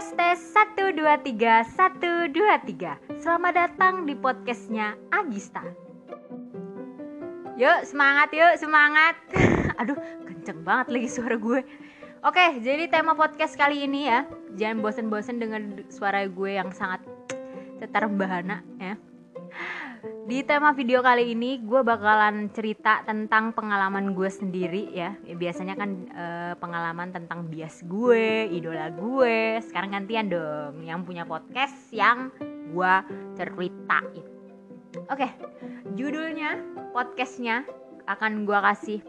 Tes tes 1 2 3 1 2 3 Selamat datang di podcastnya Agista. Yuk semangat yuk semangat. Aduh kenceng banget lagi suara gue. Oke jadi tema podcast kali ini ya. Jangan bosen-bosen dengan suara gue yang sangat cetar bahana ya di tema video kali ini gue bakalan cerita tentang pengalaman gue sendiri ya. ya biasanya kan e, pengalaman tentang bias gue, idola gue. Sekarang gantian dong yang punya podcast yang gue ceritain. Oke, judulnya podcastnya akan gue kasih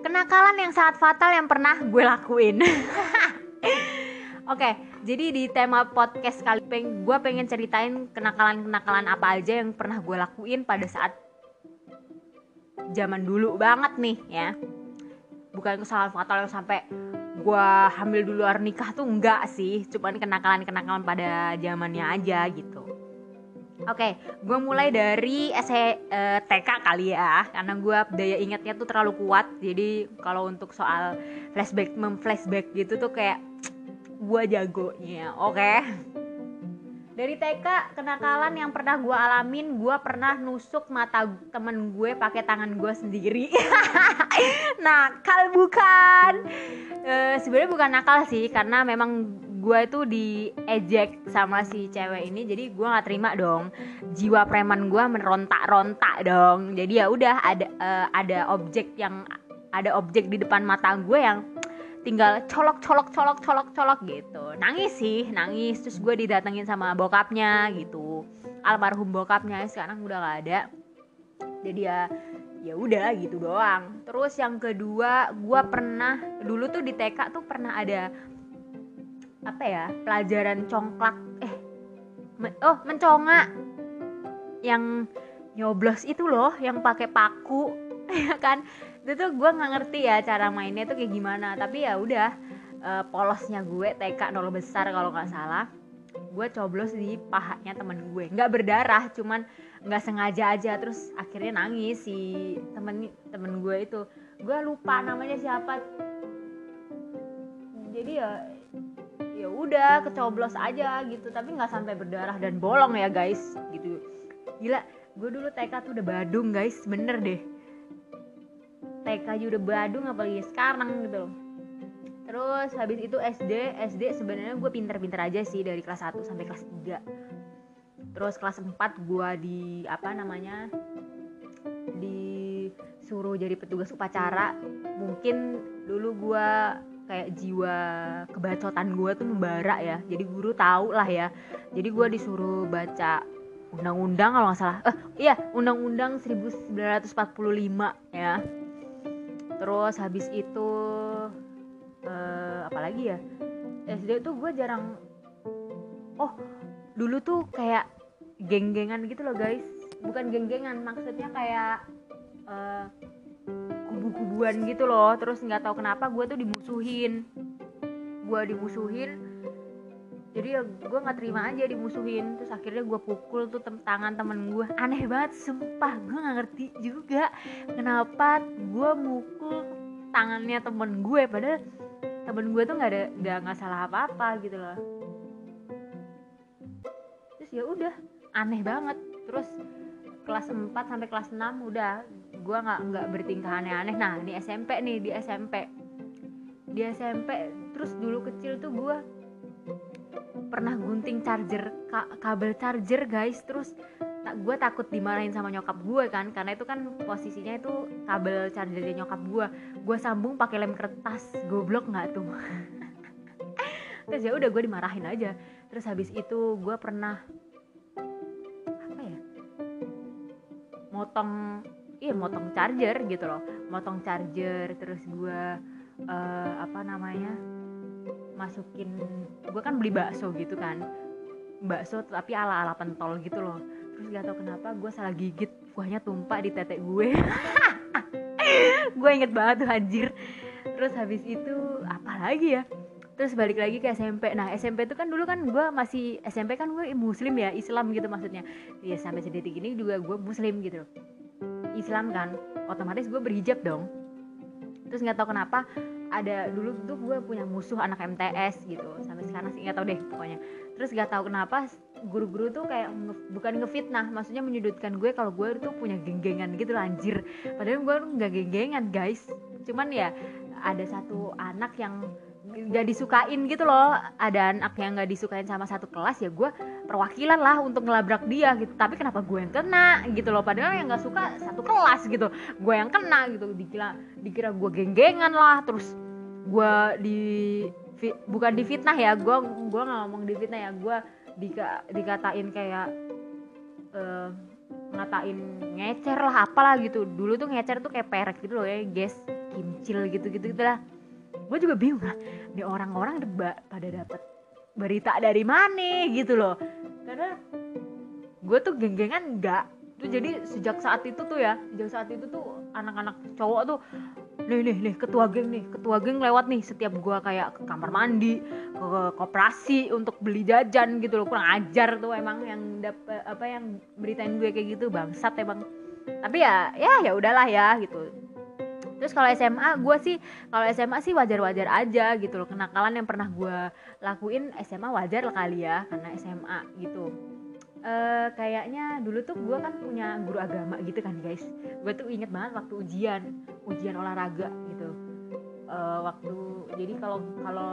kenakalan yang sangat fatal yang pernah gue lakuin. Oke, jadi di tema podcast kali peng gue pengen ceritain kenakalan-kenakalan apa aja yang pernah gue lakuin pada saat zaman dulu banget nih ya. Bukan kesalahan fatal yang sampai gue hamil dulu luar nikah tuh enggak sih, cuman kenakalan-kenakalan pada zamannya aja gitu. Oke, gue mulai dari SE, uh, TK kali ya, karena gue daya ingatnya tuh terlalu kuat. Jadi kalau untuk soal flashback, memflashback gitu tuh kayak gue jagonya oke? Okay? dari TK kenakalan yang pernah gue alamin gue pernah nusuk mata temen gue pakai tangan gue sendiri. Nakal bukan? E, sebenarnya bukan nakal sih karena memang gue itu diejek sama si cewek ini jadi gue nggak terima dong. Jiwa preman gue merontak-rontak dong. Jadi ya udah ada uh, ada objek yang ada objek di depan mata gue yang tinggal colok colok colok colok colok gitu. Nangis sih nangis. Terus gue didatengin sama bokapnya gitu. Almarhum bokapnya sekarang udah gak ada. Jadi ya ya udah gitu doang. Terus yang kedua gue pernah dulu tuh di TK tuh pernah ada apa ya pelajaran congklak eh me, oh menconga. Yang nyoblos itu loh yang pakai paku ya kan itu tuh gue nggak ngerti ya cara mainnya tuh kayak gimana. Tapi ya udah uh, polosnya gue TK nol besar kalau nggak salah. Gue coblos di pahanya temen gue. Nggak berdarah cuman nggak sengaja aja. Terus akhirnya nangis si temen temen gue itu. Gue lupa namanya siapa. Jadi ya ya udah kecoblos aja gitu. Tapi nggak sampai berdarah dan bolong ya guys. Gitu. Gila gue dulu TK tuh udah badung guys. Bener deh TK aja udah badung apalagi sekarang gitu loh. Terus habis itu SD SD sebenarnya gue pinter-pinter aja sih dari kelas 1 sampai kelas 3 terus kelas 4 gue di apa namanya disuruh jadi petugas upacara. Mungkin dulu gue kayak jiwa kebacotan gue tuh membara ya. Jadi guru tahu lah ya. Jadi gue disuruh baca undang-undang kalau nggak salah. Eh iya undang-undang 1945 ya terus habis itu uh, apalagi ya? SD tuh gue jarang oh dulu tuh kayak geng-gengan gitu loh guys. Bukan geng-gengan maksudnya kayak uh, kubu-kubuan gitu loh. Terus nggak tahu kenapa gue tuh dimusuhin. Gue dimusuhin jadi ya gue nggak terima aja dimusuhin. Terus akhirnya gue pukul tuh tem tangan temen gue aneh banget sumpah gue nggak ngerti juga kenapa gue mukul tangannya temen gue padahal temen gue tuh nggak ada nggak nggak salah apa apa gitu loh. Terus ya udah aneh banget. Terus kelas 4 sampai kelas 6 udah gue nggak nggak bertingkah aneh-aneh. Nah di SMP nih di SMP di SMP terus dulu kecil tuh gue pernah gunting charger ka kabel charger guys. Terus tak gue takut dimarahin sama nyokap gue kan karena itu kan posisinya itu kabel chargernya nyokap gue gue sambung pakai lem kertas goblok nggak tuh? Terus ya udah gue dimarahin aja. Terus habis itu gue pernah apa ya motong iya motong charger gitu loh. Motong charger terus gue uh, apa namanya masukin gue kan beli bakso gitu kan. Bakso tapi ala ala pentol gitu loh. Terus gak tau kenapa gue salah gigit kuahnya tumpah di tetek gue. Gue inget banget tuh anjir. Terus habis itu apa lagi ya? Terus balik lagi ke SMP nah SMP itu kan dulu kan gue masih SMP kan gue muslim ya Islam gitu maksudnya. Ya sampai sedetik ini juga gue muslim gitu Islam kan otomatis gue berhijab dong. Terus nggak tahu kenapa ada dulu tuh gue punya musuh anak MTS gitu sampai sekarang sih nggak tahu deh pokoknya. Terus gak tahu kenapa guru-guru tuh kayak nge, bukan ngefitnah maksudnya menyudutkan gue kalau gue tuh punya genggengan gitu anjir. Padahal gue nggak genggengan guys. Cuman ya ada satu anak yang gak disukain gitu loh. Ada anak yang gak disukain sama satu kelas ya gue perwakilan lah untuk ngelabrak dia gitu. Tapi kenapa gue yang kena gitu loh? Padahal yang gak suka satu kelas gitu. Gue yang kena gitu. Dikira dikira gue genggengan lah terus gue di bukan difitnah ya gue gue nggak ngomong difitnah ya gue dika, dikatain kayak uh, ngatain ngecer lah apalah gitu. Dulu tuh ngecer tuh kayak perek gitu loh ya guys kimcil gitu gitu gitu lah gue juga bingung lah di orang-orang pada dapet berita dari mana gitu loh. Karena gue tuh geng-gengan enggak tuh jadi sejak saat itu tuh ya sejak saat itu tuh anak-anak cowok tuh nih nih nih ketua geng nih ketua geng lewat nih setiap gue kayak ke kamar mandi ke koperasi untuk beli jajan gitu loh kurang ajar tuh emang yang dapet apa yang beritain gue kayak gitu bangsat emang. Tapi ya ya ya udahlah ya gitu. Terus kalau SMA gue sih kalau SMA sih wajar-wajar aja gitu loh kenakalan yang pernah gue lakuin SMA wajar lah kali ya karena SMA gitu uh, kayaknya dulu tuh gue kan punya guru agama gitu kan guys. Gue tuh inget banget waktu ujian ujian olahraga gitu. Uh, waktu jadi kalau kalau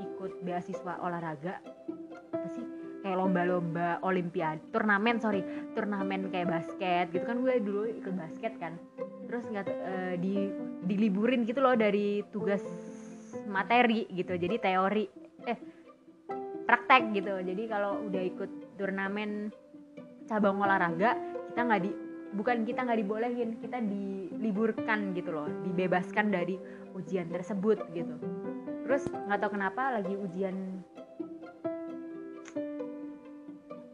ikut beasiswa olahraga apa sih? Kayak lomba-lomba olimpiade turnamen sorry. Turnamen kayak basket gitu kan gue dulu ikut basket kan. Terus nggak uh, di diliburin gitu loh dari tugas materi gitu jadi teori. Eh praktek gitu. Jadi kalau udah ikut turnamen cabang olahraga kita nggak di bukan kita nggak dibolehin kita diliburkan gitu loh. Dibebaskan dari ujian tersebut gitu. Terus nggak tahu kenapa lagi ujian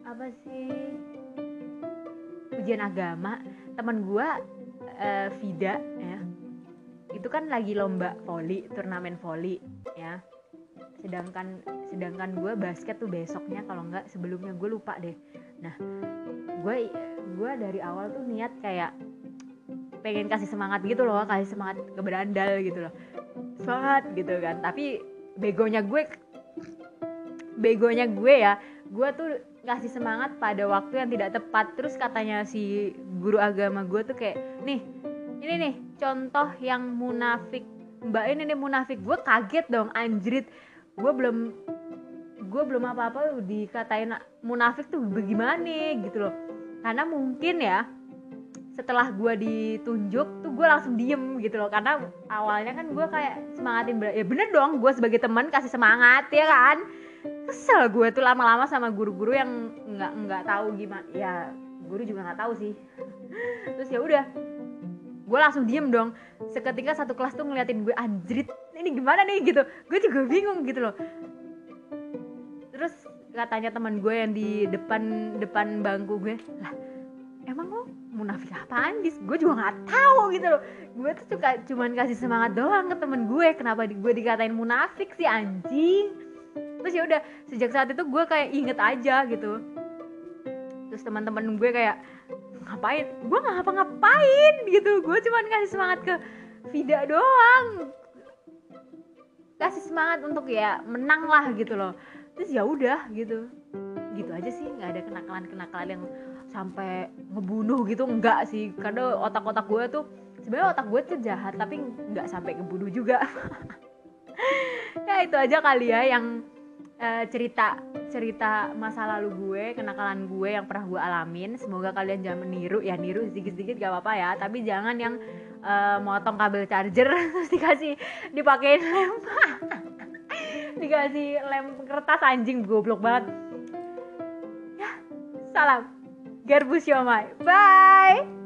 apa sih? Ujian agama. Teman gue uh, Vida ya itu kan lagi lomba voli turnamen voli ya sedangkan sedangkan gue basket tuh besoknya kalau nggak sebelumnya gue lupa deh. Nah gue gue dari awal tuh niat kayak pengen kasih semangat gitu loh kasih semangat ke berandal gitu loh. Semangat gitu kan tapi begonya gue begonya gue ya gue tuh ngasih semangat pada waktu yang tidak tepat. Terus katanya si guru agama gue tuh kayak nih ini nih contoh yang munafik mbak ini nih munafik. Gue kaget dong anjrit gue belum gue belum apa-apa dikatain munafik tuh bagaimana gitu loh. Karena mungkin ya setelah gue ditunjuk tuh gue langsung diem gitu loh. Karena awalnya kan gue kayak semangatin ya bener dong gue sebagai teman kasih semangat ya kan? Kesel gue tuh lama-lama sama guru-guru yang nggak nggak tahu gimana ya guru juga nggak tahu sih. Terus ya udah gue langsung diem dong. Seketika satu kelas tuh ngeliatin gue anjrit ini gimana nih gitu. Gue juga bingung gitu loh. Terus katanya teman gue yang di depan depan bangku gue lah emang lo munafik apaan dis? Gue juga nggak tahu gitu loh. Gue tuh suka cuman kasih semangat doang ke temen gue. Kenapa gue dikatain munafik sih anjing? Terus ya udah sejak saat itu gue kayak inget aja gitu. Terus teman-teman gue kayak ngapain? Gue nggak ngapa-ngapain gitu. Gue cuma kasih semangat ke Vida doang kasih semangat untuk ya menang lah gitu loh. Terus ya udah gitu. Gitu aja sih nggak ada kenakalan-kenakalan yang sampai ngebunuh gitu enggak sih. Karena otak-otak gue tuh sebenarnya otak gue tuh jahat tapi nggak sampai ngebunuh juga. Ya itu aja kali ya yang uh, cerita cerita masa lalu gue kenakalan gue yang pernah gue alamin. Semoga kalian jangan meniru. Ya niru sedikit-sedikit gak apa-apa ya. Tapi jangan yang uh, motong kabel charger terus dikasih dipakein lem. Dikasih lem kertas anjing goblok banget. Ya salam. Garbus yomai bye